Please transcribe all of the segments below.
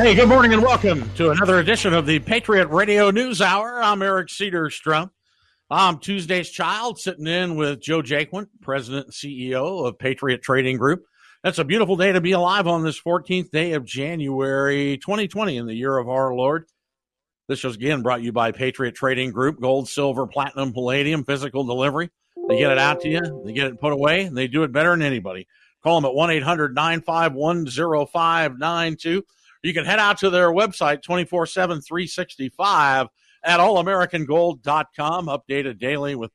Hey, good morning and welcome to another edition of the Patriot Radio News Hour. I'm Eric Cedarstrom. I'm Tuesday's child, sitting in with Joe Jaquin, President and CEO of Patriot Trading Group. That's a beautiful day to be alive on this 14th day of January 2020 in the year of our Lord. This show again brought to you by Patriot Trading Group, gold, silver, platinum, palladium, physical delivery. They get it out to you, they get it put away, and they do it better than anybody. Call them at 1 800 951 0592 you can head out to their website 24 7, 365 at allamericangold.com, updated daily with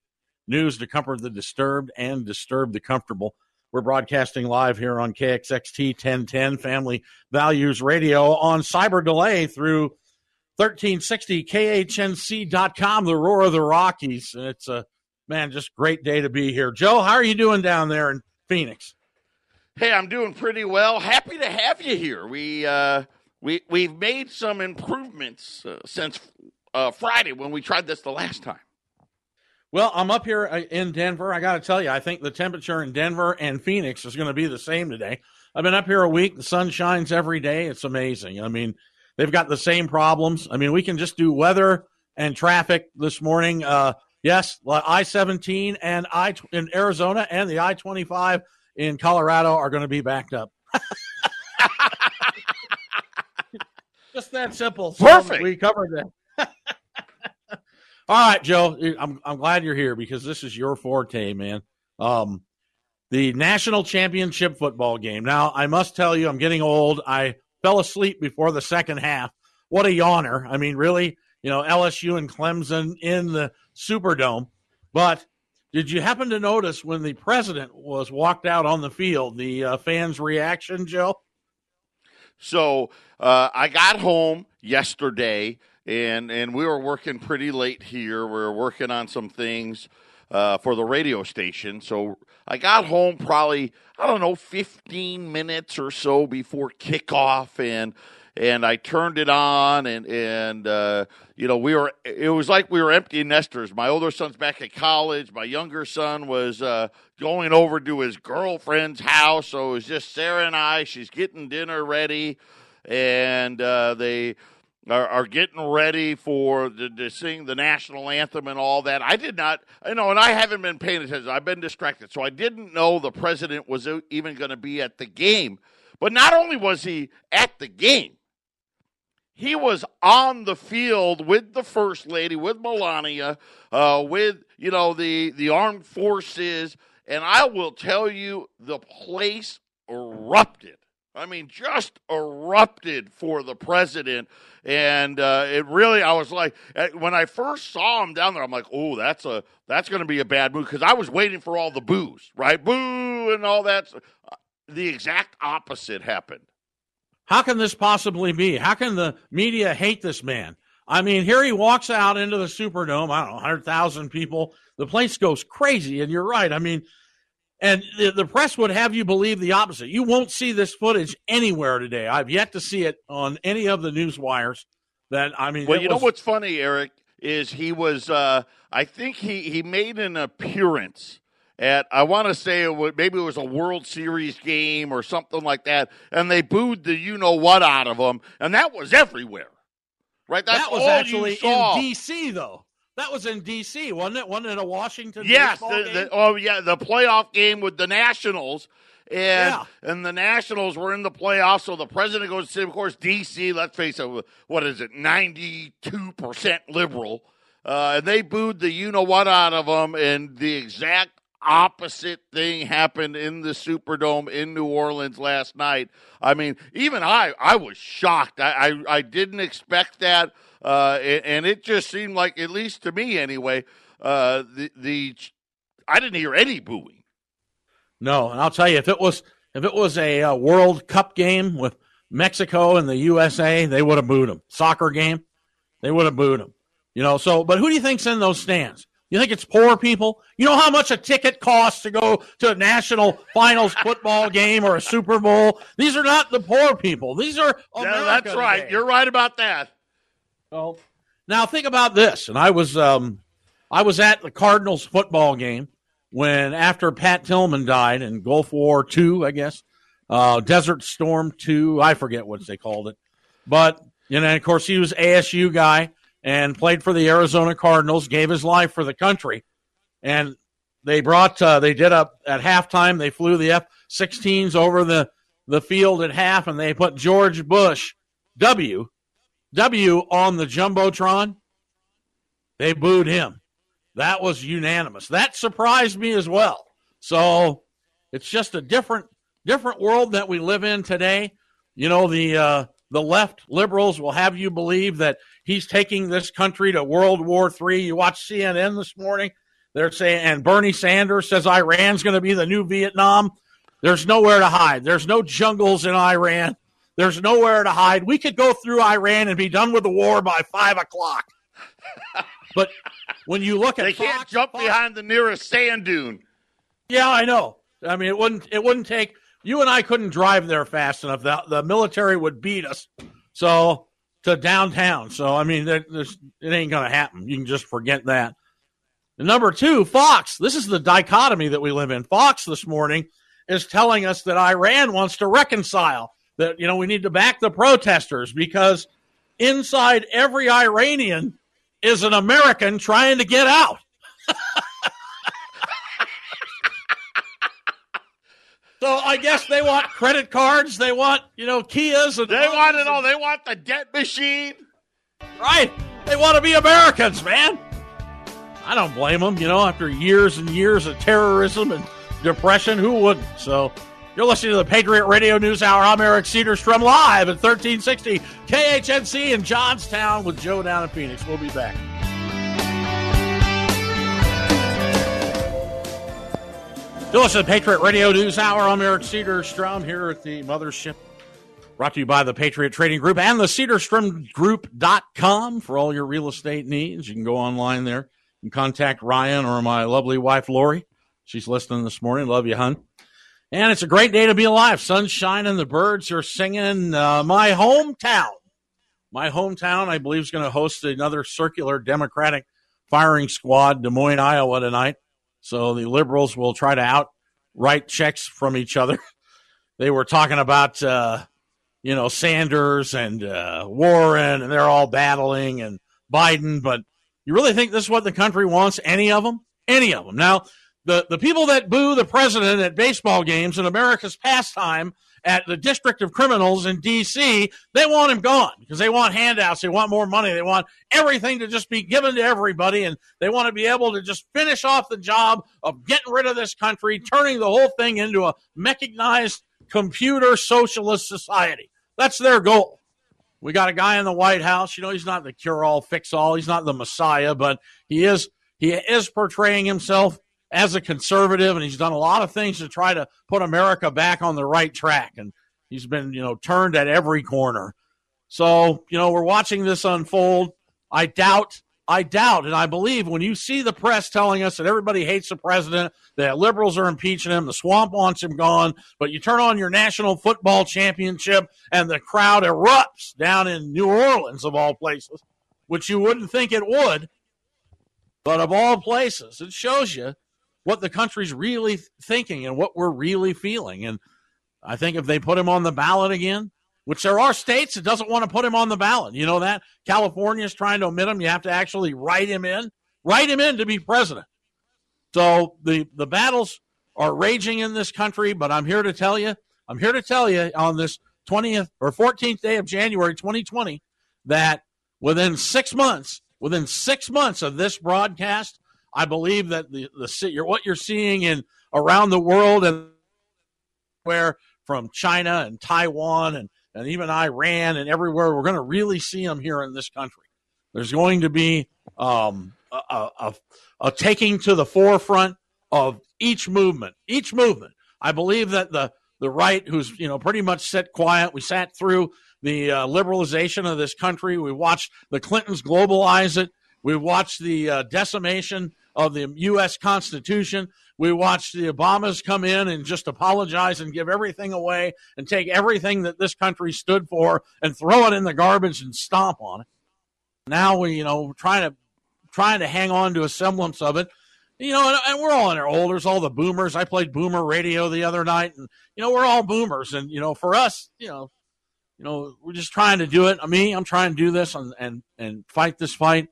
news to comfort the disturbed and disturb the comfortable. We're broadcasting live here on KXXT 1010 Family Values Radio on cyber delay through 1360KHNC.com, the roar of the Rockies. It's a, man, just great day to be here. Joe, how are you doing down there in Phoenix? Hey, I'm doing pretty well. Happy to have you here. We uh, we we've made some improvements uh, since uh, Friday when we tried this the last time. Well, I'm up here uh, in Denver. I got to tell you, I think the temperature in Denver and Phoenix is going to be the same today. I've been up here a week. The sun shines every day. It's amazing. I mean, they've got the same problems. I mean, we can just do weather and traffic this morning. Uh, yes, I 17 and I in Arizona and the I 25 in Colorado are going to be backed up. Just that simple. So Perfect. We covered that. All right, Joe. I'm I'm glad you're here because this is your forte, man. Um, the national championship football game. Now, I must tell you, I'm getting old. I fell asleep before the second half. What a yawner! I mean, really, you know, LSU and Clemson in the Superdome. But did you happen to notice when the president was walked out on the field, the uh, fans' reaction, Joe? So uh, I got home yesterday, and and we were working pretty late here. We were working on some things uh, for the radio station. So I got home probably I don't know 15 minutes or so before kickoff, and and I turned it on, and and uh, you know we were. It was like we were empty nesters. My older son's back at college. My younger son was uh, going over to his girlfriend's house, so it was just Sarah and I. She's getting dinner ready, and uh, they. Are, are, getting ready for the, to sing the national anthem and all that. I did not, you know, and I haven't been paying attention. I've been distracted, so I didn't know the president was even going to be at the game. But not only was he at the game, he was on the field with the first lady, with Melania, uh, with you know the the armed forces, and I will tell you, the place erupted. I mean, just erupted for the president, and uh, it really. I was like, eh, when I first saw him down there, I'm like, oh, that's a that's going to be a bad move because I was waiting for all the boos, right, boo, and all that. The exact opposite happened. How can this possibly be? How can the media hate this man? I mean, here he walks out into the Superdome. I don't know, 100,000 people. The place goes crazy. And you're right. I mean, and the, the, press would have you believe the opposite. You won't see this footage anywhere today. I've yet to see it on any of the news wires. That I mean, well, you was, know what's funny, Eric, is he was. Uh, I think he he made an appearance at I want to say it maybe it was a World Series game or something like that, and they booed the you know what out of them, and that was everywhere. Right, That's that was actually in D.C. though. That was in D.C., wasn't it? Wasn't it a Washington? Yes. The, the, oh, yeah. The playoff game with the Nationals, and yeah. and the Nationals were in the playoffs. So the president goes to, of course, D.C. Let's face it. What is it? Ninety-two percent liberal. Uh, and they booed the you know what out of them, and the exact opposite thing happened in the Superdome in New Orleans last night. I mean, even I, I was shocked. I, I, I didn't expect that, uh, and it just seemed like, at least to me anyway, uh, the the I didn't hear any booing. No, and I'll tell you, if it was if it was a, a uh, World Cup game with Mexico and the USA, they would have booed them. Soccer game, they would have booed them. You know, so but who do you think's in those stands? You think it's poor people? You know how much a ticket costs to go to a national finals football game or a Super Bowl? These are not the poor people. These are America yeah, that's right. Today. You're right about that. Well, now think about this. And I was um, I was at the Cardinals football game when after Pat Tillman died in Gulf War Two, I guess, uh, Desert Storm Two. I forget what they called it. But you know, and of course, he was ASU guy and played for the Arizona Cardinals. Gave his life for the country, and they brought uh, they did up at halftime. They flew the F-16s over the the field at half, and they put George Bush W W on the jumbotron. They booed him. That was unanimous. That surprised me as well. So it's just a different different world that we live in today. You know, the uh, the left liberals will have you believe that he's taking this country to World War III. You watch CNN this morning; they're saying, and Bernie Sanders says Iran's going to be the new Vietnam. There's nowhere to hide. There's no jungles in Iran. There's nowhere to hide. We could go through Iran and be done with the war by five o'clock. but when you look at they can't jump Fox, behind the nearest sand dune. Yeah, I know. I mean, it wouldn't. It wouldn't take you and I couldn't drive there fast enough. The, the military would beat us. So to downtown. So I mean, there, it ain't going to happen. You can just forget that. And number two, Fox. This is the dichotomy that we live in. Fox this morning is telling us that Iran wants to reconcile. That you know we need to back the protesters because inside every Iranian is an American trying to get out. So I guess they want credit cards. They want, you know, Kias. And they want it all. They want the debt machine. Right. They want to be Americans, man. I don't blame them. You know, after years and years of terrorism and depression, who wouldn't? So you're listening to the Patriot Radio News Hour. I'm Eric Cedarstrom live at 1360 KHNC in Johnstown with Joe down in Phoenix. We'll be back. You listen to Patriot Radio News Hour. I'm Eric Cedarstrom here at the mothership. Brought to you by the Patriot Trading Group and the CedarstromGroup.com for all your real estate needs. You can go online there and contact Ryan or my lovely wife, Lori. She's listening this morning. Love you, hun. And it's a great day to be alive. Sunshine and The birds are singing. Uh, my hometown, my hometown, I believe, is going to host another circular Democratic firing squad, Des Moines, Iowa, tonight. So the liberals will try to outwrite checks from each other. they were talking about, uh, you know, Sanders and uh, Warren, and they're all battling, and Biden. But you really think this is what the country wants? Any of them? Any of them? Now, the, the people that boo the president at baseball games in America's pastime at the District of Criminals in D.C., they want him gone because they want handouts. They want more money. They want everything to just be given to everybody. And they want to be able to just finish off the job of getting rid of this country, turning the whole thing into a mechanized computer socialist society. That's their goal. We got a guy in the White House. You know, he's not the cure all, fix all. He's not the Messiah, but he is he is portraying himself as a conservative, and he's done a lot of things to try to put America back on the right track. And he's been, you know, turned at every corner. So, you know, we're watching this unfold. I doubt, I doubt, and I believe when you see the press telling us that everybody hates the president, that liberals are impeaching him, the swamp wants him gone, but you turn on your national football championship and the crowd erupts down in New Orleans, of all places, which you wouldn't think it would. But of all places, it shows you what the country's really thinking and what we're really feeling. And I think if they put him on the ballot again, which there are states that doesn't want to put him on the ballot. You know that California is trying to omit him. You have to actually write him in, write him in to be president. So the the battles are raging in this country. But I'm here to tell you, I'm here to tell you on this 20th or 14th day of January 2020 that within six months, within six months of this broadcast, I believe that the the what you're seeing in around the world and where from China and Taiwan and, and even Iran and everywhere, we're going to really see them here in this country. There's going to be um, a, a, a taking to the forefront of each movement, each movement. I believe that the the right, who's you know pretty much sit quiet. We sat through the uh, liberalization of this country. We watched the Clintons globalize it. We watched the uh, decimation of the U.S. Constitution. We watched the Obamas come in and just apologize and give everything away and take everything that this country stood for and throw it in the garbage and stomp on it. Now we, you know, trying to trying to hang on to a semblance of it. You know, and, and we're all in our olders, all the boomers. I played boomer radio the other night, and you know, we're all boomers, and you know, for us, you know, you know, we're just trying to do it. I mean, I'm trying to do this and and and fight this fight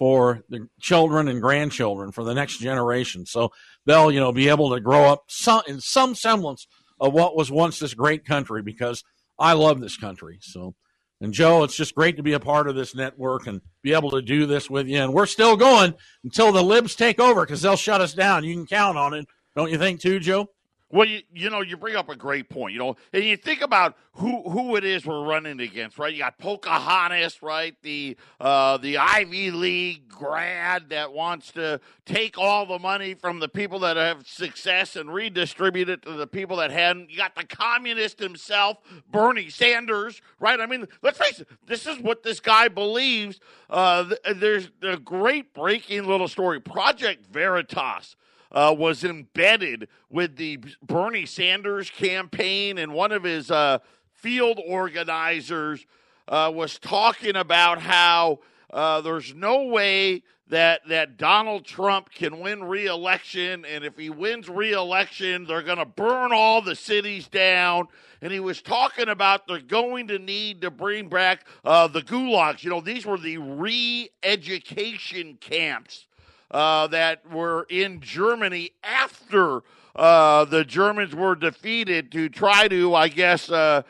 for the children and grandchildren for the next generation, so they'll you know be able to grow up some in some semblance of what was once this great country. Because I love this country, so. And Joe, it's just great to be a part of this network and be able to do this with you. And we're still going until the libs take over because they'll shut us down. You can count on it. Don't you think, too, Joe? Well, you, you know, you bring up a great point, you know, and you think about who who it is we're running against, right? You got Pocahontas, right? The uh, the Ivy League grad that wants to take all the money from the people that have success and redistribute it to the people that hadn't. You got the communist himself, Bernie Sanders, right? I mean, let's face it, this is what this guy believes. Uh, there's a great breaking little story, Project Veritas uh, was embedded with the Bernie Sanders campaign, and one of his uh, field organizers uh, was talking about how uh, there's no way that that Donald Trump can win re-election, and if he wins re-election, they're going to burn all the cities down. And he was talking about they're going to need to bring back uh, the gulags. You know, these were the re-education camps uh, that were in Germany after uh, the Germans were defeated to try to, I guess, uh,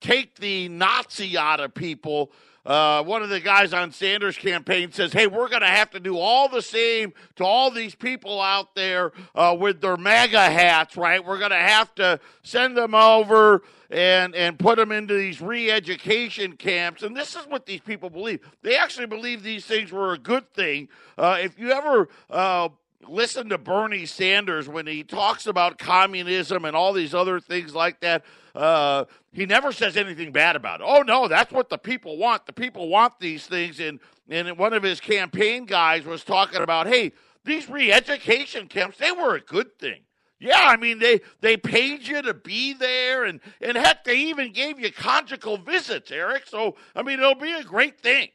take the Nazi out of people. Uh, one of the guys on Sanders' campaign says, "Hey, we're going to have to do all the same to all these people out there uh, with their MAGA hats, right? We're going to have to send them over and and put them into these re-education camps. And this is what these people believe. They actually believe these things were a good thing. Uh, if you ever uh, listen to Bernie Sanders when he talks about communism and all these other things like that. Uh, he never says anything bad about it. Oh no, that's what the people want. The people want these things. And and one of his campaign guys was talking about, hey, these re-education camps, they were a good thing. Yeah, I mean they they paid you to be there, and and heck, they even gave you conjugal visits, Eric. So I mean, it'll be a great thing.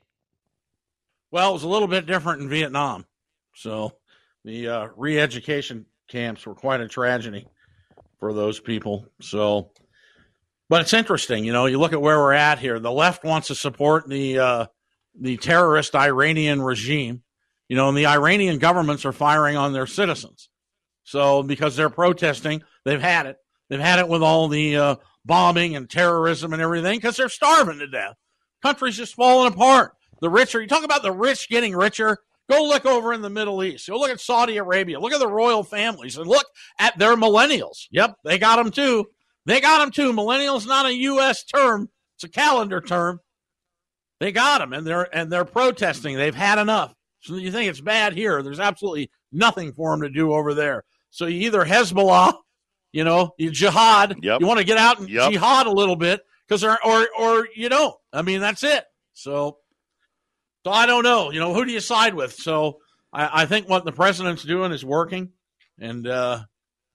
Well, it was a little bit different in Vietnam, so the uh, re-education camps were quite a tragedy for those people. So, but it's interesting, you know. You look at where we're at here. The left wants to support the uh, the terrorist Iranian regime, you know, and the Iranian governments are firing on their citizens. So because they're protesting, they've had it. They've had it with all the uh, bombing and terrorism and everything because they're starving to death. Country's just falling apart. The rich are, you talk about the rich getting richer. Go look over in the Middle East. Go look at Saudi Arabia. Look at the royal families and look at their millennials. Yep, they got them too. They got them too. Millennials not a U.S. term; it's a calendar term. They got them, and they're and they're protesting. They've had enough. So you think it's bad here? There's absolutely nothing for them to do over there. So you either Hezbollah, you know, you jihad. Yep. You want to get out and yep. jihad a little bit because or or you don't. I mean, that's it. So, so I don't know. You know, who do you side with? So I, I think what the president's doing is working, and uh,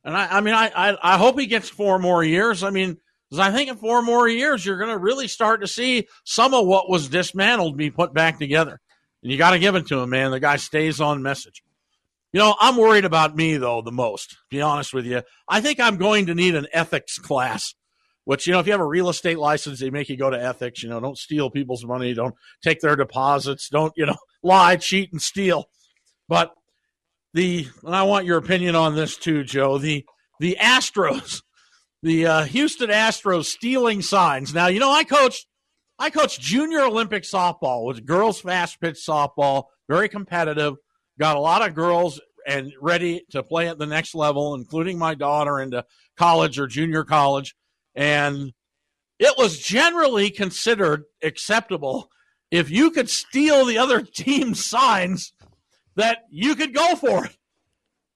and I, I mean, I, I I hope he gets four more years. I mean. Because I think in four more years, you're going to really start to see some of what was dismantled be put back together. And you got to give it to him, man. The guy stays on message. You know, I'm worried about me though the most. To be honest with you, I think I'm going to need an ethics class. Which you know, if you have a real estate license, they make you go to ethics. You know, don't steal people's money, don't take their deposits, don't you know lie, cheat, and steal. But the and I want your opinion on this too, Joe. The the Astros, the uh, Houston Astros stealing signs. Now you know I coached I coached junior Olympic softball with girls fast pitch softball, very competitive. Got a lot of girls and ready to play at the next level, including my daughter into college or junior college. And it was generally considered acceptable if you could steal the other team's signs that you could go for it.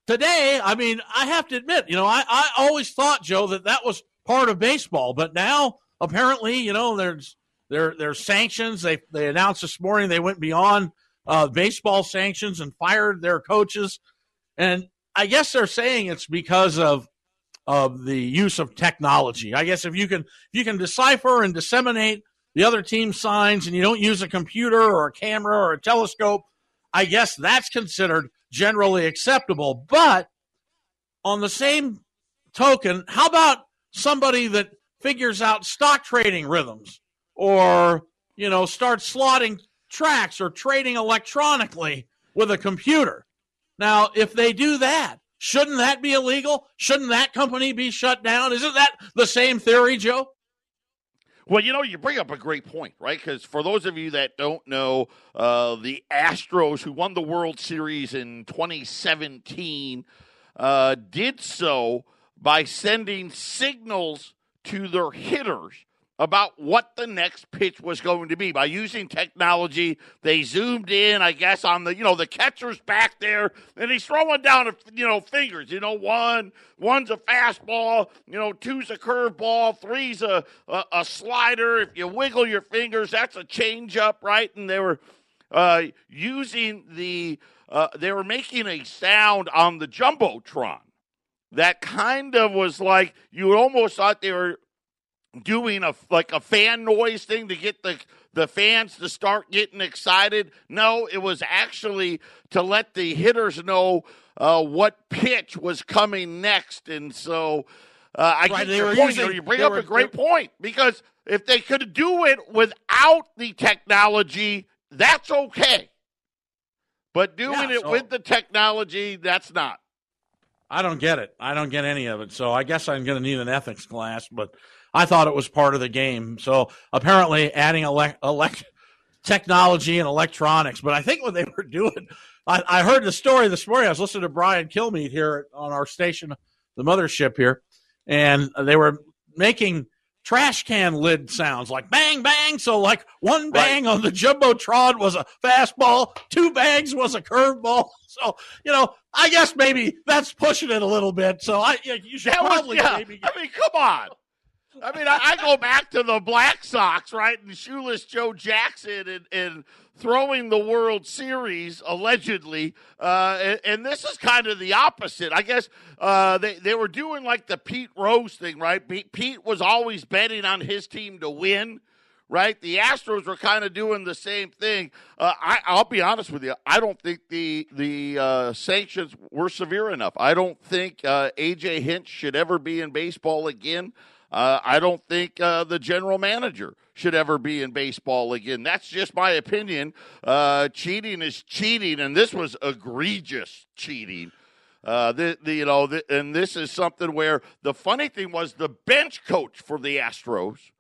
Today, I mean, I have to admit, you know, I, I always thought, Joe, that that was part of baseball, but now apparently, you know, there's there there's sanctions. They they announced this morning they went beyond uh, baseball sanctions and fired their coaches. And I guess they're saying it's because of of the use of technology. I guess if you can if you can decipher and disseminate the other team's signs and you don't use a computer or a camera or a telescope, I guess that's considered generally acceptable. But on the same token, how about somebody that figures out stock trading rhythms or, you know, start slotting tracks or trading electronically with a computer. Now, if they do that, shouldn't that be illegal? Shouldn't that company be shut down? Isn't that the same theory, Joe? Well, you know, you bring up a great point, right? Because for those of you that don't know, uh, the Astros, who won the World Series in 2017, uh, did so by sending signals to their hitters about what the next pitch was going to be by using technology. They zoomed in, I guess, on the you know the catcher's back there, and he's throwing down a, you know fingers. You know, one one's a fastball, you know, two's a curveball, three's a, a, a slider. If you wiggle your fingers, that's a changeup, right? And they were uh, using the uh, they were making a sound on the jumbotron that kind of was like you almost thought they were doing a like a fan noise thing to get the the fans to start getting excited. No, it was actually to let the hitters know uh, what pitch was coming next, and so uh, I right, get your point. Using, you bring up were, a great point because if they could do it without the technology, that's okay. But doing yeah, it so, with the technology, that's not. I don't get it. I don't get any of it. So I guess I'm going to need an ethics class, but I thought it was part of the game. So apparently, adding elect, elect technology and electronics. But I think what they were doing, I, I, heard the story this morning. I was listening to Brian Kilmeade here on our station, the mothership here, and they were making trash can lid sounds like bang bang. So like one bang right. on the Jumbo jumbotron was a fastball, two bangs was a curveball. So you know, I guess maybe that's pushing it a little bit. So I you should that probably was, yeah. maybe. I mean, come on. I mean, I, I, go back to the Black Sox, right, and shoeless Joe Jackson, and, and throwing the World Series allegedly, uh, and, and, this is kind of the opposite. I guess uh, they they were doing like the Pete Rose thing, right? Pete, was always betting on his team to win. Right, the Astros were kind of doing the same thing. Uh, I, will be honest with you. I don't think the the uh, sanctions were severe enough. I don't think uh, AJ Hinch should ever be in baseball again. Uh, I don't think uh, the general manager should ever be in baseball again. That's just my opinion. Uh, cheating is cheating, and this was egregious cheating. Uh, the, the, you know, the, and this is something where the funny thing was the bench coach for the Astros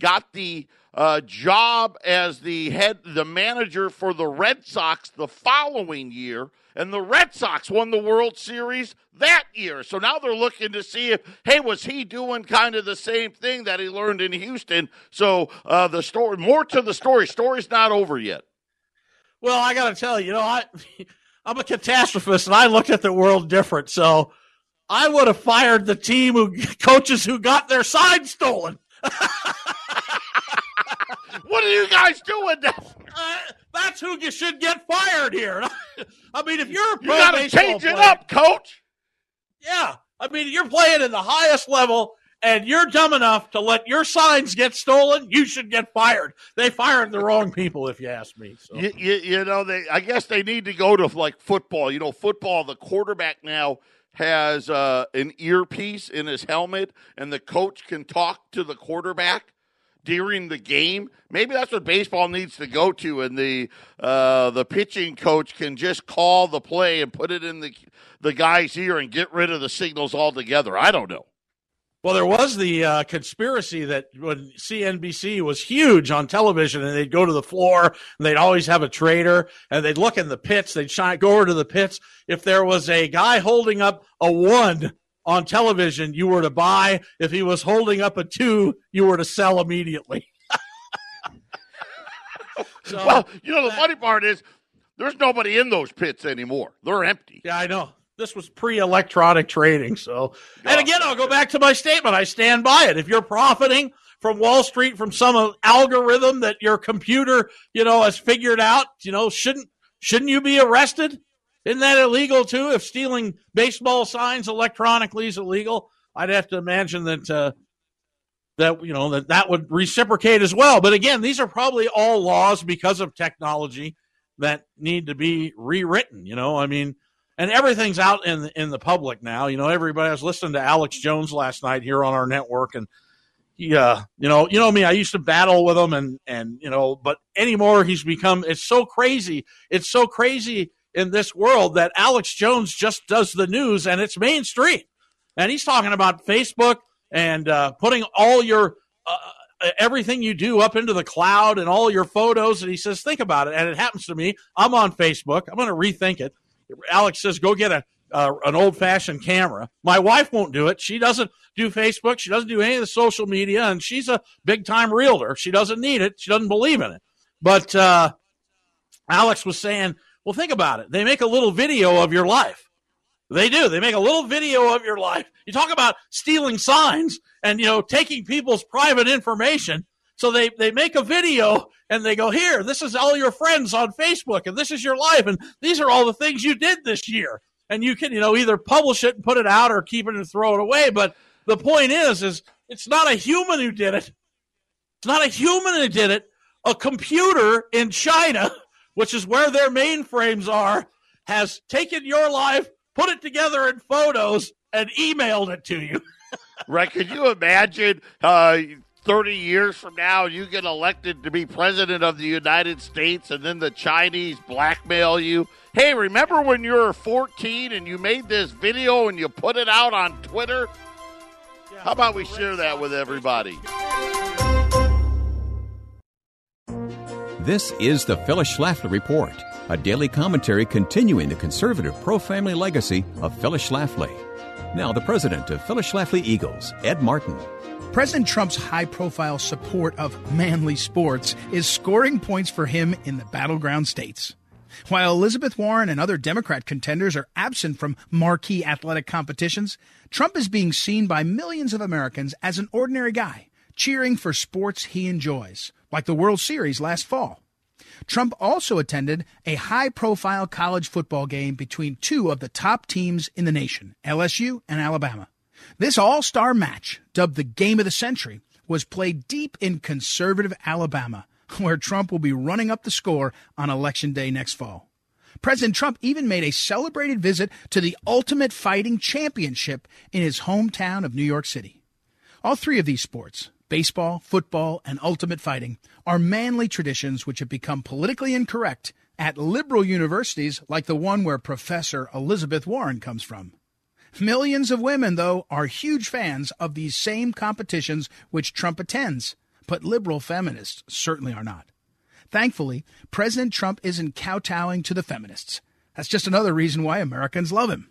got the uh, job as the head, the manager for the Red Sox the following year, and the Red Sox won the World Series that year. So now they're looking to see if, hey, was he doing kind of the same thing that he learned in Houston? So uh, the story, more to the story. Story's not over yet. Well, I got to tell you, you know, I, I'm a catastrophist, and I look at the world different. So I would have fired the team who coaches who got their sign stolen. what are you guys doing? Uh, that's who you should get fired here. I mean, if you're a pro you gotta change player, it up, coach. Yeah, I mean, you're playing in the highest level, and you're dumb enough to let your signs get stolen. You should get fired. They fired the wrong people, if you ask me. So. You, you, you know, they. I guess they need to go to like football. You know, football. The quarterback now has uh, an earpiece in his helmet, and the coach can talk to the quarterback during the game. Maybe that's what baseball needs to go to, and the uh, the pitching coach can just call the play and put it in the the guy's ear and get rid of the signals altogether. I don't know. Well, there was the uh, conspiracy that when CNBC was huge on television, and they'd go to the floor and they'd always have a trader, and they'd look in the pits, they'd shine, go over to the pits. If there was a guy holding up a one on television, you were to buy. If he was holding up a two, you were to sell immediately. so, well, you know, the funny part is there's nobody in those pits anymore. They're empty. Yeah, I know. This was pre-electronic trading, so. And again, I'll go back to my statement. I stand by it. If you're profiting from Wall Street from some algorithm that your computer, you know, has figured out, you know, shouldn't shouldn't you be arrested? Isn't that illegal too? If stealing baseball signs electronically is illegal, I'd have to imagine that uh, that you know that that would reciprocate as well. But again, these are probably all laws because of technology that need to be rewritten. You know, I mean, and everything's out in in the public now. You know, everybody I was listening to Alex Jones last night here on our network, and yeah, you know, you know me. I used to battle with him, and and you know, but anymore he's become. It's so crazy. It's so crazy in this world that Alex Jones just does the news, and it's mainstream. And he's talking about Facebook and uh, putting all your uh, uh, everything you do up into the cloud and all your photos. And he says, think about it. And it happens to me. I'm on Facebook. I'm going to rethink it. Alex says, go get a uh, an old fashioned camera. My wife won't do it. She doesn't do Facebook. She doesn't do any of the social media, and she's a big time realtor. She doesn't need it. She doesn't believe in it. But uh, Alex was saying, well, think about it. They make a little video of your life. They do. They make a little video of your life. You talk about stealing signs and you know taking people's private information. So they they make a video and they go here. This is all your friends on Facebook, and this is your life, and these are all the things you did this year. And you can you know either publish it and put it out or keep it and throw it away. But the point is, is it's not a human who did it. It's not a human who did it. A computer in China, which is where their mainframes are, has taken your life put it together in photos, and emailed it to you. right? Could you imagine? Uh, 30 years from now, you get elected to be president of the United States, and then the Chinese blackmail you. Hey, remember when you were 14 and you made this video and you put it out on Twitter? Yeah, How about we share that with everybody? This is the Phyllis Schlafly Report a daily commentary continuing the conservative pro family legacy of Phyllis Schlafly. Now, the president of Phyllis Schlafly Eagles, Ed Martin. President Trump's high profile support of manly sports is scoring points for him in the battleground states. While Elizabeth Warren and other Democrat contenders are absent from marquee athletic competitions, Trump is being seen by millions of Americans as an ordinary guy, cheering for sports he enjoys, like the World Series last fall. Trump also attended a high profile college football game between two of the top teams in the nation, LSU and Alabama. This all star match, dubbed the Game of the Century, was played deep in conservative Alabama, where Trump will be running up the score on Election Day next fall. President Trump even made a celebrated visit to the Ultimate Fighting Championship in his hometown of New York City. All three of these sports, baseball, football, and ultimate fighting are manly traditions which have become politically incorrect at liberal universities like the one where Professor Elizabeth Warren comes from. Millions of women, though, are huge fans of these same competitions which Trump attends, but liberal feminists certainly are not. Thankfully, President Trump isn't kowtowing to the feminists. That's just another reason why Americans love him.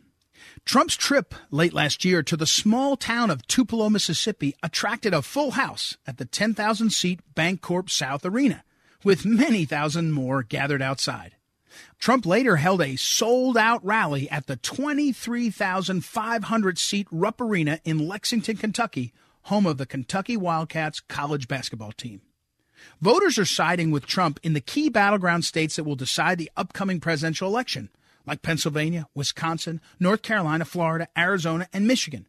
Trump's trip late last year to the small town of Tupelo, Mississippi attracted a full house at the 10,000 seat Bancorp South Arena, with many thousand more gathered outside. Trump later held a sold out rally at the 23,500 seat Rupp Arena in Lexington, Kentucky, home of the Kentucky Wildcats college basketball team. Voters are siding with Trump in the key battleground states that will decide the upcoming presidential election like Pennsylvania, Wisconsin, North Carolina, Florida, Arizona, and Michigan.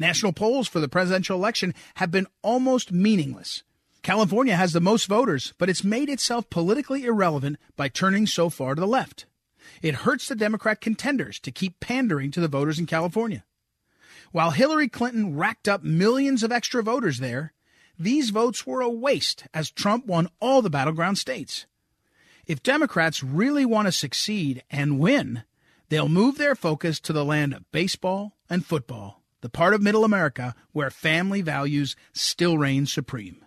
National polls for the presidential election have been almost meaningless. California has the most voters, but it's made itself politically irrelevant by turning so far to the left. It hurts the Democrat contenders to keep pandering to the voters in California. While Hillary Clinton racked up millions of extra voters there, these votes were a waste as Trump won all the battleground states. If Democrats really want to succeed and win, they'll move their focus to the land of baseball and football, the part of middle America where family values still reign supreme.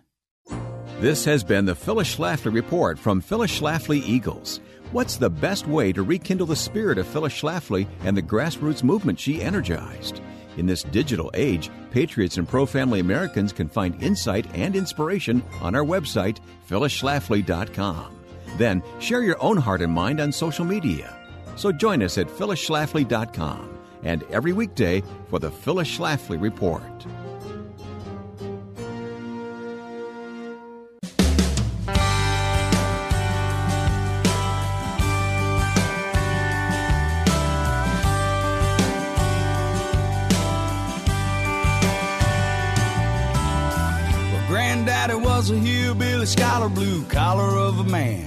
This has been the Phyllis Schlafly Report from Phyllis Schlafly Eagles. What's the best way to rekindle the spirit of Phyllis Schlafly and the grassroots movement she energized? In this digital age, patriots and pro family Americans can find insight and inspiration on our website, phyllisschlafly.com. Then share your own heart and mind on social media. So join us at phyllisschlafly.com and every weekday for the Phyllis Schlafly Report. Scholar, blue collar of a man.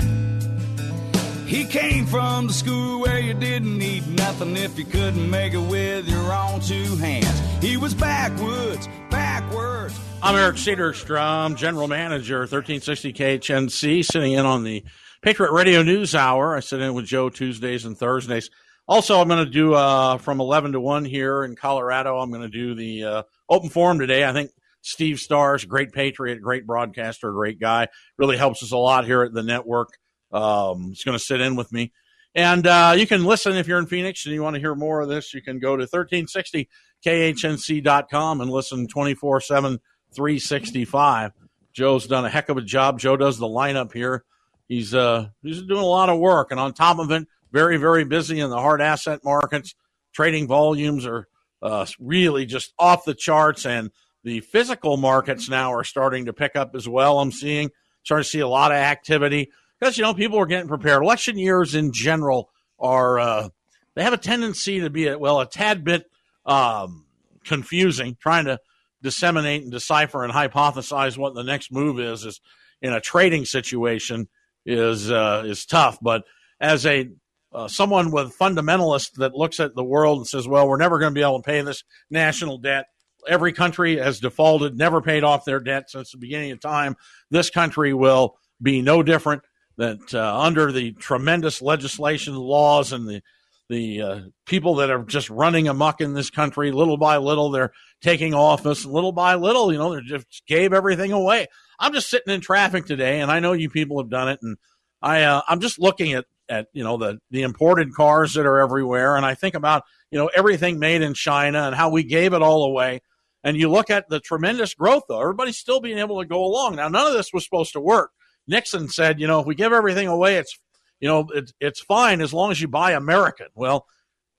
He came from the school where you didn't need nothing if you couldn't make it with your own two hands. He was backwoods, backwards, I'm Eric Cedarstrom, General Manager, 1360 KHNC, sitting in on the Patriot Radio News Hour. I sit in with Joe Tuesdays and Thursdays. Also, I'm going to do uh, from 11 to 1 here in Colorado. I'm going to do the uh, open forum today. I think Steve Stars, great patriot, great broadcaster, great guy, really helps us a lot here at the network. Um, he's going to sit in with me. And uh, you can listen if you're in Phoenix and you want to hear more of this. You can go to 1360khnc.com and listen 24 7 365. Joe's done a heck of a job. Joe does the lineup here. He's uh he's doing a lot of work, and on top of it, very very busy in the hard asset markets. Trading volumes are uh, really just off the charts, and the physical markets now are starting to pick up as well. I'm seeing starting to see a lot of activity because you know people are getting prepared. Election years in general are uh, they have a tendency to be a, well a tad bit um, confusing, trying to disseminate and decipher and hypothesize what the next move is is in a trading situation is uh, is tough. But as a uh, someone with fundamentalist that looks at the world and says, "Well, we're never going to be able to pay this national debt." Every country has defaulted, never paid off their debt since the beginning of time. This country will be no different. That uh, under the tremendous legislation, laws, and the the uh, people that are just running amok in this country, little by little, they're taking office. Little by little, you know, they just gave everything away. I'm just sitting in traffic today, and I know you people have done it, and I uh, I'm just looking at at you know the the imported cars that are everywhere, and I think about you know everything made in China and how we gave it all away. And you look at the tremendous growth, though. Everybody's still being able to go along. Now, none of this was supposed to work. Nixon said, you know, if we give everything away, it's you know, it, it's fine as long as you buy American. Well,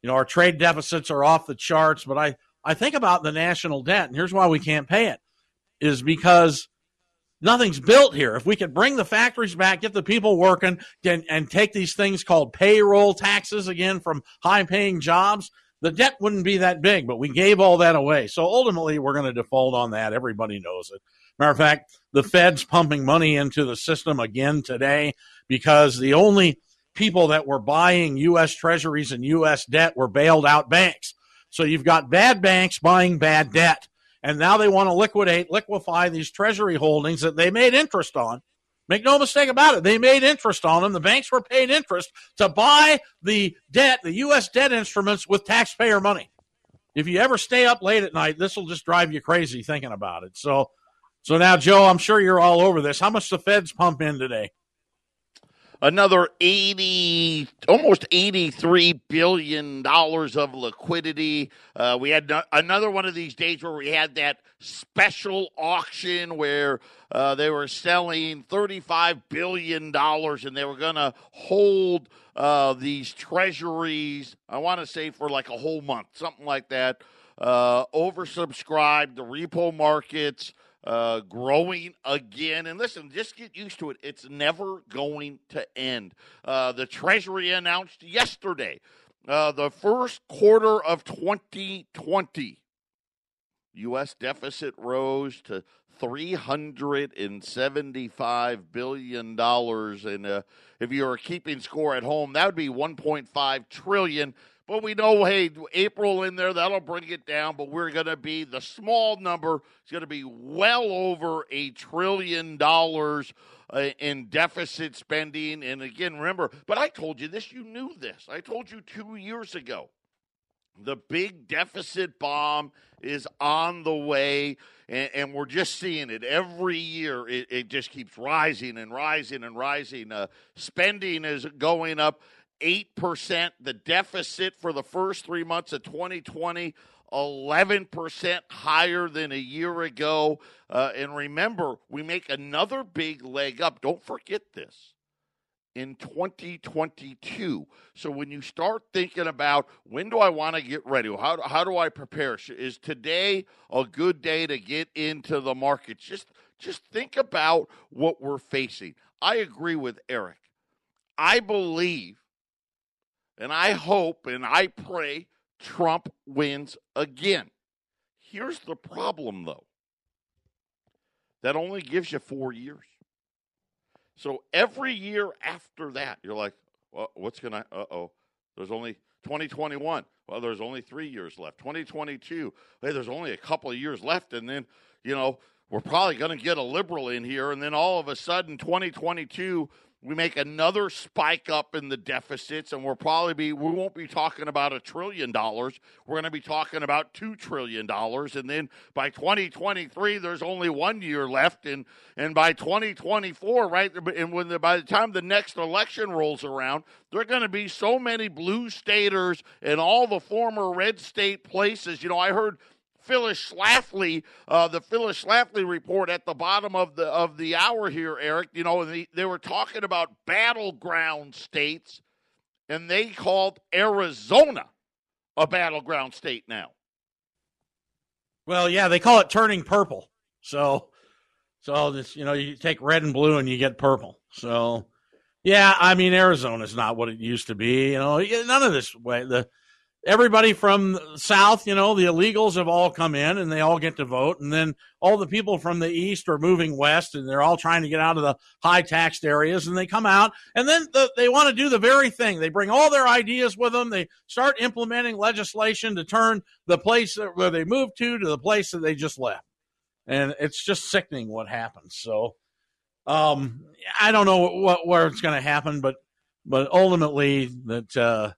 you know, our trade deficits are off the charts, but I, I think about the national debt, and here's why we can't pay it is because nothing's built here. If we could bring the factories back, get the people working, and, and take these things called payroll taxes again from high paying jobs, the debt wouldn't be that big, but we gave all that away. So ultimately, we're going to default on that. Everybody knows it. Matter of fact, the Fed's pumping money into the system again today because the only people that were buying U.S. treasuries and U.S. debt were bailed out banks. So you've got bad banks buying bad debt. And now they want to liquidate, liquefy these treasury holdings that they made interest on. Make no mistake about it. They made interest on them. The banks were paid interest to buy the debt, the U.S. debt instruments with taxpayer money. If you ever stay up late at night, this will just drive you crazy thinking about it. So, so now, Joe, I'm sure you're all over this. How much the Feds pump in today? Another 80 almost 83 billion dollars of liquidity. Uh, we had no, another one of these days where we had that special auction where uh, they were selling 35 billion dollars and they were going to hold uh, these treasuries i want to say for like a whole month something like that uh, oversubscribed the repo markets uh, growing again. And listen, just get used to it. It's never going to end. Uh, the Treasury announced yesterday uh, the first quarter of 2020, U.S. deficit rose to $375 billion. And uh, if you were keeping score at home, that would be $1.5 trillion. But we know, hey, April in there, that'll bring it down. But we're going to be, the small number is going to be well over a trillion dollars uh, in deficit spending. And again, remember, but I told you this, you knew this. I told you two years ago. The big deficit bomb is on the way, and, and we're just seeing it every year. It, it, just keeps rising and rising and rising. Uh, spending is going up. 8%. The deficit for the first three months of 2020, 11% higher than a year ago. Uh, and remember, we make another big leg up. Don't forget this in 2022. So when you start thinking about when do I want to get ready? How, how do I prepare? Is today a good day to get into the markets? Just just think about what we're facing. I agree with Eric. I believe and I hope and I pray Trump wins again. Here's the problem, though that only gives you four years. So every year after that, you're like, well, what's going to, uh oh, there's only 2021. Well, there's only three years left. 2022, hey, there's only a couple of years left. And then, you know, we're probably going to get a liberal in here, and then all of a sudden, 2022 we make another spike up in the deficits and we'll probably be we won't be talking about a trillion dollars. We're going to be talking about 2 trillion dollars and then by 2023 there's only one year left and and by 2024 right and when the, by the time the next election rolls around there are going to be so many blue staters in all the former red state places. You know i heard Phyllis Schlafly, uh, the Phyllis Schlafly report at the bottom of the of the hour here, Eric. You know, the, they were talking about battleground states, and they called Arizona a battleground state now. Well, yeah, they call it turning purple. So, so this, you know, you take red and blue and you get purple. So, yeah, I mean, Arizona is not what it used to be. You know, none of this way the everybody from south, you know, the illegals have all come in and they all get to vote. And then all the people from the east are moving west and they're all trying to get out of the high taxed areas and they come out and then the, they want to do the very thing. They bring all their ideas with them. They start implementing legislation to turn the place where they moved to to the place that they just left. And it's just sickening what happens. So, um, I don't know what, where it's going to happen, but, but ultimately that, uh,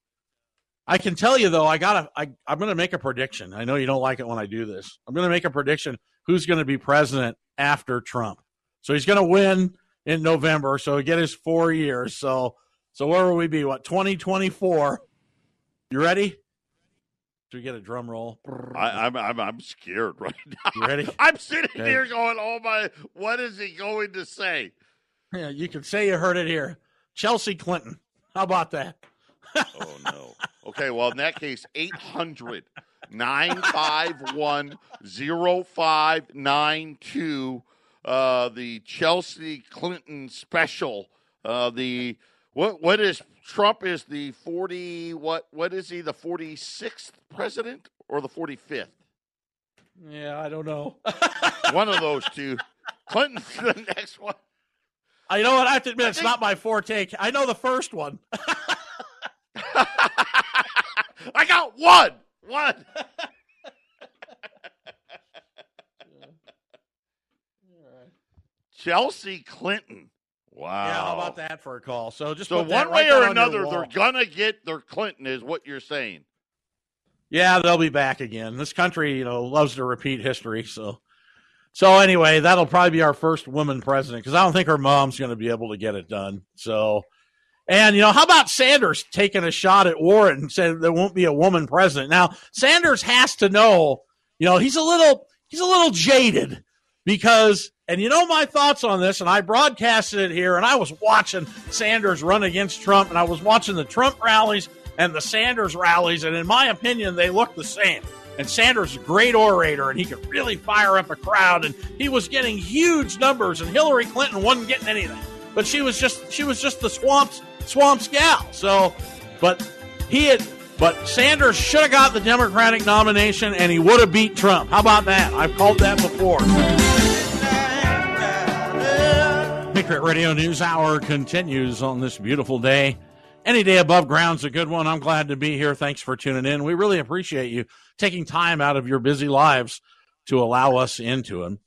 I can tell you though, I gotta, I, I'm going to make a prediction. I know you don't like it when I do this. I'm going to make a prediction who's going to be president after Trump. So he's going to win in November. So he get his four years. So, so where will we be? What 2024? You ready? Do we get a drum roll? I, am I'm, I'm I'm scared right now. You ready? I'm sitting okay. here going, "Oh my! What is he going to say?" Yeah, you can say you heard it here. Chelsea Clinton. How about that? Oh no. Okay, well in that case, 800 951 0592 uh the Chelsea Clinton special. Uh the what what is Trump is the 40 what what is he the 46th president or the 45th? Yeah, I don't know. one of those two. Clinton's the next one. I know what I have to admit, it's not my forte. I know the first one. I got one. One. Chelsea Clinton. Wow. Yeah, how about that for a call? So just so one way or another, they're gonna get their Clinton, is what you're saying. Yeah, they'll be back again. This country, you know, loves to repeat history. So, so anyway, that'll probably be our first woman president because I don't think her mom's going to be able to get it done. So, and, you know, how about Sanders taking a shot at Warren and saying there won't be a woman president? Now, Sanders has to know, you know, he's a little, he's a little jaded because, and you know my thoughts on this, and I broadcasted it here, and I was watching Sanders run against Trump, and I was watching the Trump rallies and the Sanders rallies, and in my opinion, they look the same. And Sanders is a great orator, and he could really fire up a crowd, and he was getting huge numbers, and Hillary Clinton wasn't getting anything. But she was just she was just the swamps Swamp's gal. So, but he had, but Sanders should have got the Democratic nomination and he would have beat Trump. How about that? I've called that before. Patriot Radio News Hour continues on this beautiful day. Any day above ground's a good one. I'm glad to be here. Thanks for tuning in. We really appreciate you taking time out of your busy lives to allow us into them.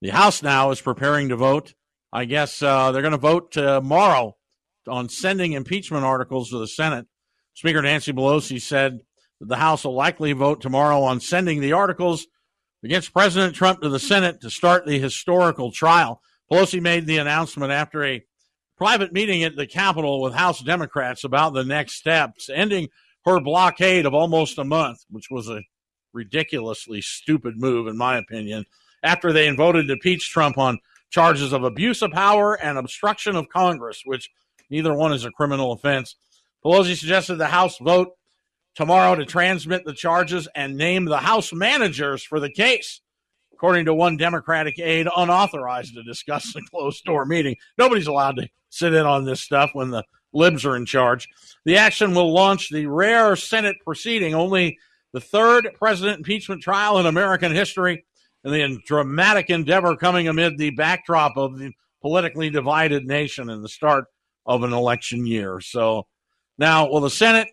The House now is preparing to vote. I guess uh, they're going to vote tomorrow on sending impeachment articles to the Senate. Speaker Nancy Pelosi said that the House will likely vote tomorrow on sending the articles against President Trump to the Senate to start the historical trial. Pelosi made the announcement after a private meeting at the Capitol with House Democrats about the next steps, ending her blockade of almost a month, which was a ridiculously stupid move, in my opinion, after they voted to impeach Trump on charges of abuse of power and obstruction of Congress, which Neither one is a criminal offense. Pelosi suggested the House vote tomorrow to transmit the charges and name the House managers for the case. According to one Democratic aide, unauthorized to discuss the closed door meeting. Nobody's allowed to sit in on this stuff when the libs are in charge. The action will launch the rare Senate proceeding, only the third president impeachment trial in American history, and the dramatic endeavor coming amid the backdrop of the politically divided nation and the start of an election year. So now, will the Senate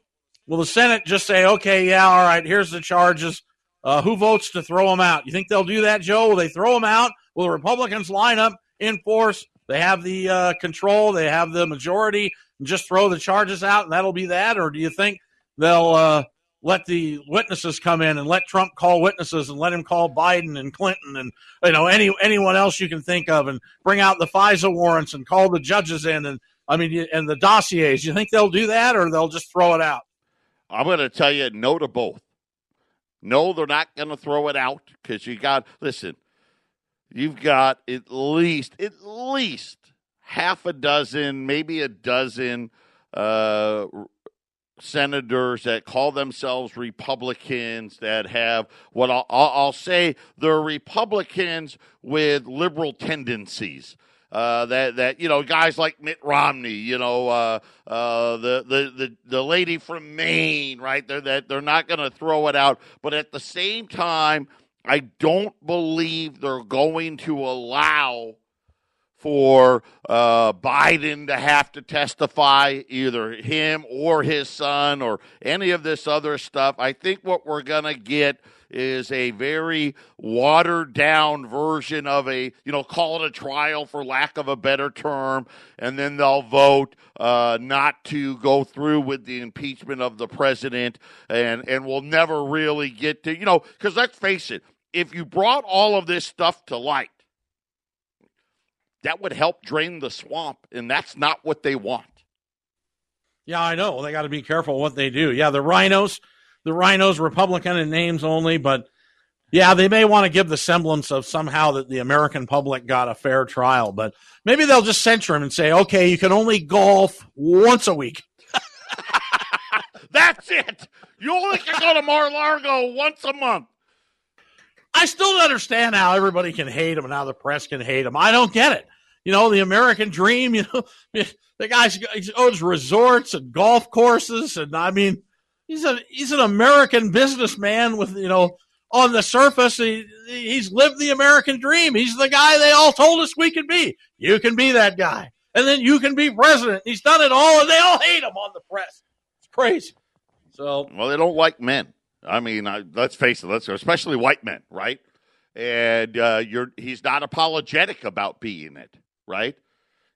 will the Senate just say, okay, yeah, all right, here's the charges. Uh, who votes to throw them out? You think they'll do that, Joe? Will they throw them out, Will the Republicans line up in force? They have the uh, control, they have the majority, and just throw the charges out, and that'll be that? Or do you think they'll uh, let the witnesses come in and let Trump call witnesses and let him call Biden and Clinton and you know any anyone else you can think of and bring out the FISA warrants and call the judges in and I mean and the dossiers. You think they'll do that or they'll just throw it out? I'm going to tell you no to both. No, they're not going to throw it out because you got listen. You've got at least at least half a dozen, maybe a dozen uh, senators that call themselves Republicans that have what I'll, I'll say they're Republicans with liberal tendencies. Uh, that that you know guys like Mitt Romney, you know uh, uh, the, the the the lady from Maine, right? They're that they're not going to throw it out, but at the same time, I don't believe they're going to allow for uh, Biden to have to testify, either him or his son or any of this other stuff. I think what we're going to get is a very watered down version of a, you know, call it a trial for lack of a better term, and then they'll vote uh, not to go through with the impeachment of the president, and and we'll never really get to, you know, because let's face it, if you brought all of this stuff to light that would help drain the swamp, and that's not what they want. Yeah, I know. They got to be careful what they do. Yeah, the rhinos, the rhinos, Republican in names only, but yeah, they may want to give the semblance of somehow that the American public got a fair trial, but maybe they'll just censure him and say, okay, you can only golf once a week. That's it. You only can go to Mar-Largo once a month. I still don't understand how everybody can hate him and how the press can hate him. I don't get it. You know, the American dream, you know, the guy owns resorts and golf courses. And I mean, he's a, he's an American businessman with, you know, on the surface, he, he's lived the American dream. He's the guy they all told us we could be. You can be that guy. And then you can be president. He's done it all, and they all hate him on the press. It's crazy. So, well, they don't like men. I mean, uh, let's face it, let's especially white men, right? And uh, you're he's not apologetic about being it, right?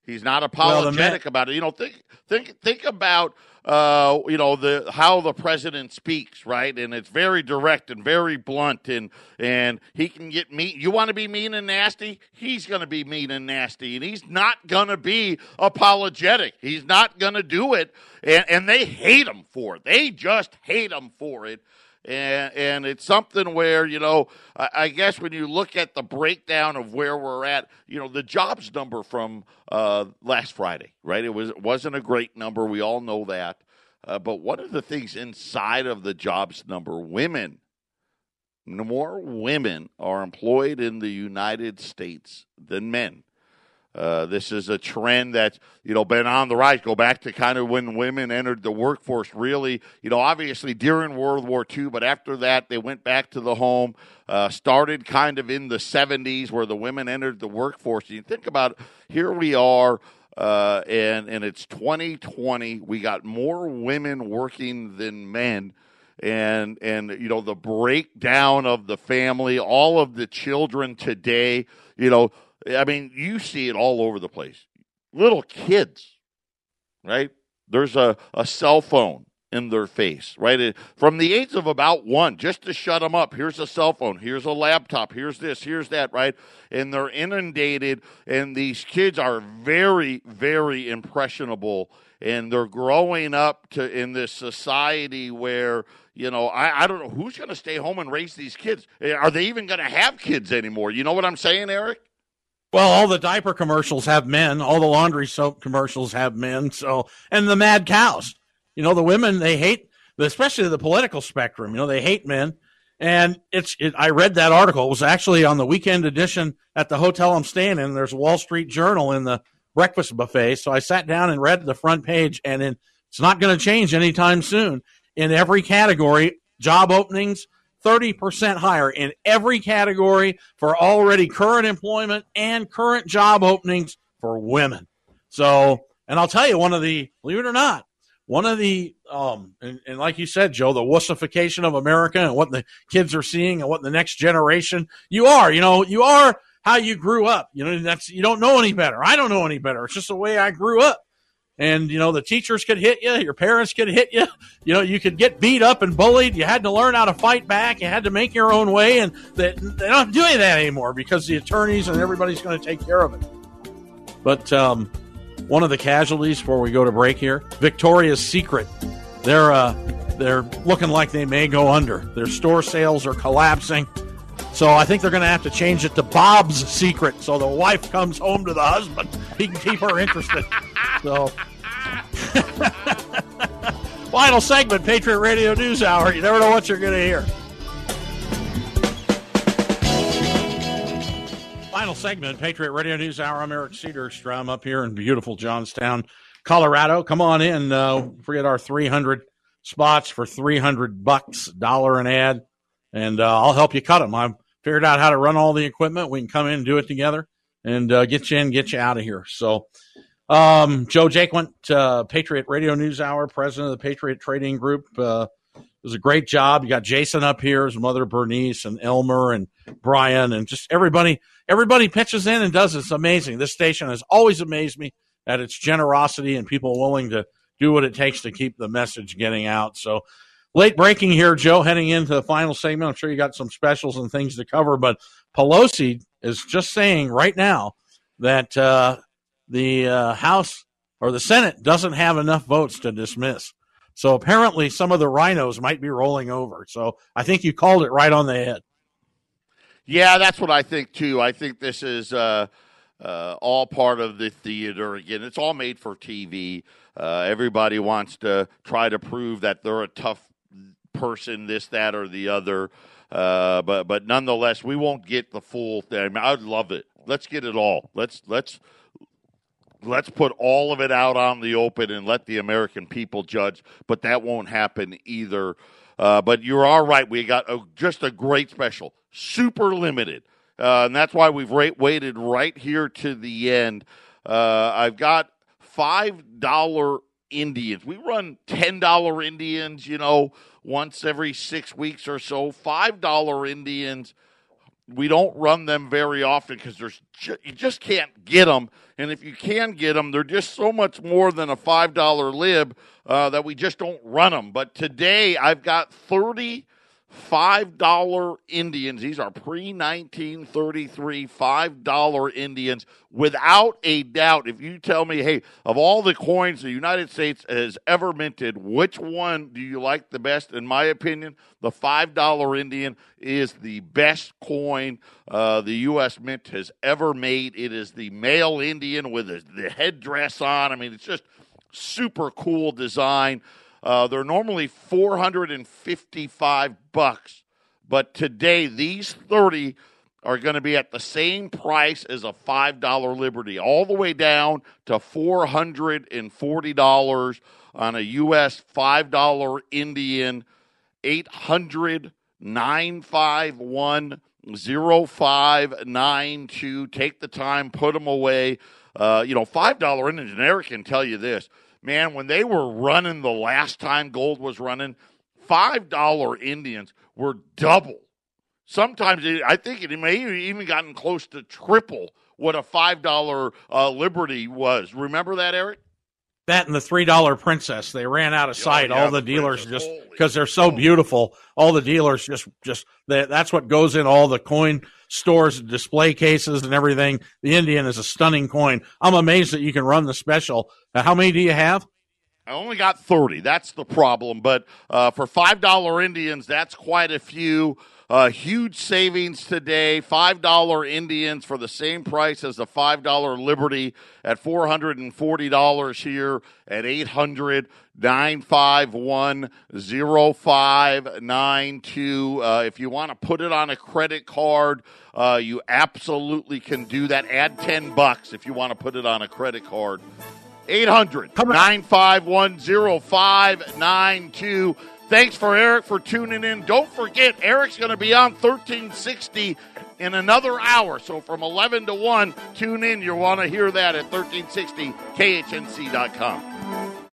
He's not apologetic well, about it. You know, think think think about uh, you know the how the president speaks, right? And it's very direct and very blunt, and and he can get mean. You want to be mean and nasty? He's going to be mean and nasty, and he's not going to be apologetic. He's not going to do it, and and they hate him for it. They just hate him for it and and it's something where you know I, I, guess when you look at the breakdown of where we're at, you know the jobs number from uh, last Friday, right? It was it wasn't a great number. We all know that. Uh, but one of the things inside of the jobs number, women, more women are employed in the United States than men. Uh, this is a trend that's you know been on the rise. Go back to kind of when women entered the workforce. Really, you know, obviously during World War II, but after that they went back to the home. Uh, started kind of in the 70s where the women entered the workforce. You think about it, here we are. Uh, and and it's 2020. We got more women working than men, and and you know the breakdown of the family, all of the children today. You know, I mean, you see it all over the place. Little kids, right? There's a, a cell phone in their face, right? From the age of about one, just to shut them up. Here's a cell phone. Here's a laptop. Here's this. Here's that, right? And they're inundated, and these kids are very, very impressionable, and they're growing up to in this society where you know I, I don't know who's going to stay home and raise these kids. Eh, are they even going to have kids anymore? You know what I'm saying, Eric? Well, all the diaper commercials have men. All the laundry soap commercials have men. So, and the mad cows. You know, the women they hate, especially the political spectrum. You know, they hate men. And it's. It, I read that article. It was actually on the weekend edition at the hotel I'm staying in. There's a Wall Street Journal in the breakfast buffet. So I sat down and read the front page, and it's not going to change anytime soon. In every category, job openings, 30% higher in every category for already current employment and current job openings for women. So, and I'll tell you, one of the, believe it or not, one of the, um, and, and like you said, Joe, the wussification of America and what the kids are seeing and what the next generation, you are, you know, you are how you grew up. You know, that's you don't know any better. I don't know any better. It's just the way I grew up. And you know, the teachers could hit you, your parents could hit you. You know, you could get beat up and bullied. You had to learn how to fight back. You had to make your own way, and they, they don't do any of that anymore because the attorneys and everybody's going to take care of it. But um, one of the casualties before we go to break here, Victoria's Secret. They're uh, they're looking like they may go under. Their store sales are collapsing. So I think they're going to have to change it to Bob's Secret so the wife comes home to the husband. He can keep her interested. So, final segment, Patriot Radio News Hour. You never know what you're going to hear. Final segment, Patriot Radio News Hour. I'm Eric Cedarstrom up here in beautiful Johnstown, Colorado. Come on in. Uh, forget our 300 spots for 300 bucks, dollar an ad, and uh, I'll help you cut them. I've figured out how to run all the equipment. We can come in and do it together and uh, get you in, get you out of here. So, um, Joe Jaquint, uh, Patriot Radio News Hour, president of the Patriot Trading Group. Uh, it was a great job. You got Jason up here, his mother Bernice, and Elmer, and Brian, and just everybody. Everybody pitches in and does. It's amazing. This station has always amazed me at its generosity and people willing to do what it takes to keep the message getting out. So, late breaking here, Joe. Heading into the final segment, I'm sure you got some specials and things to cover, but Pelosi is just saying right now that uh, the uh, House or the Senate doesn't have enough votes to dismiss. So apparently, some of the rhinos might be rolling over. So I think you called it right on the head. Yeah, that's what I think too. I think this is uh, uh, all part of the theater. Again, it's all made for TV. Uh, everybody wants to try to prove that they're a tough person, this, that, or the other. Uh, but but nonetheless, we won't get the full thing. I mean, I'd love it. Let's get it all. Let's let's let's put all of it out on the open and let the American people judge. But that won't happen either. Uh, but you are right. We got a, just a great special, super limited. Uh, and that's why we've rate, waited right here to the end. Uh, I've got $5 Indians. We run $10 Indians, you know, once every six weeks or so. $5 Indians we don't run them very often because there's ju- you just can't get them, and if you can get them, they're just so much more than a five dollar lib uh, that we just don't run them. But today I've got thirty five dollar Indians. These are pre nineteen thirty three five dollar Indians. Without a doubt, if you tell me, hey, of all the coins the United States has ever minted, which one do you like the best? In my opinion, the five dollar Indian is the best coin uh, the U.S. Mint has ever made. It is the male Indian with the headdress on. I mean, it's just super cool design. Uh, they're normally 455 bucks, but today these 30 are going to be at the same price as a $5 Liberty, all the way down to $440 on a U.S. $5 Indian, 800 951 0592. Take the time, put them away. Uh, you know, $5 Indian, Eric can tell you this man, when they were running the last time gold was running, $5 Indians were double. Sometimes it, I think it may have even gotten close to triple what a $5 uh, Liberty was. Remember that, Eric? That and the three dollar princess, they ran out of sight. Oh, yeah, all the, the dealers just because they're so beautiful. All the dealers just just they, that's what goes in all the coin stores, display cases, and everything. The Indian is a stunning coin. I'm amazed that you can run the special. Uh, how many do you have? I only got 30. That's the problem. But uh, for $5 Indians, that's quite a few. Uh, huge savings today. $5 Indians for the same price as the $5 Liberty at $440 here at 800 951 0592. Uh, if you want to put it on a credit card, uh, you absolutely can do that. Add 10 bucks if you want to put it on a credit card. 800 951 0592. Thanks for Eric for tuning in. Don't forget, Eric's going to be on 1360 in another hour. So from 11 to 1, tune in. You'll want to hear that at 1360khnc.com.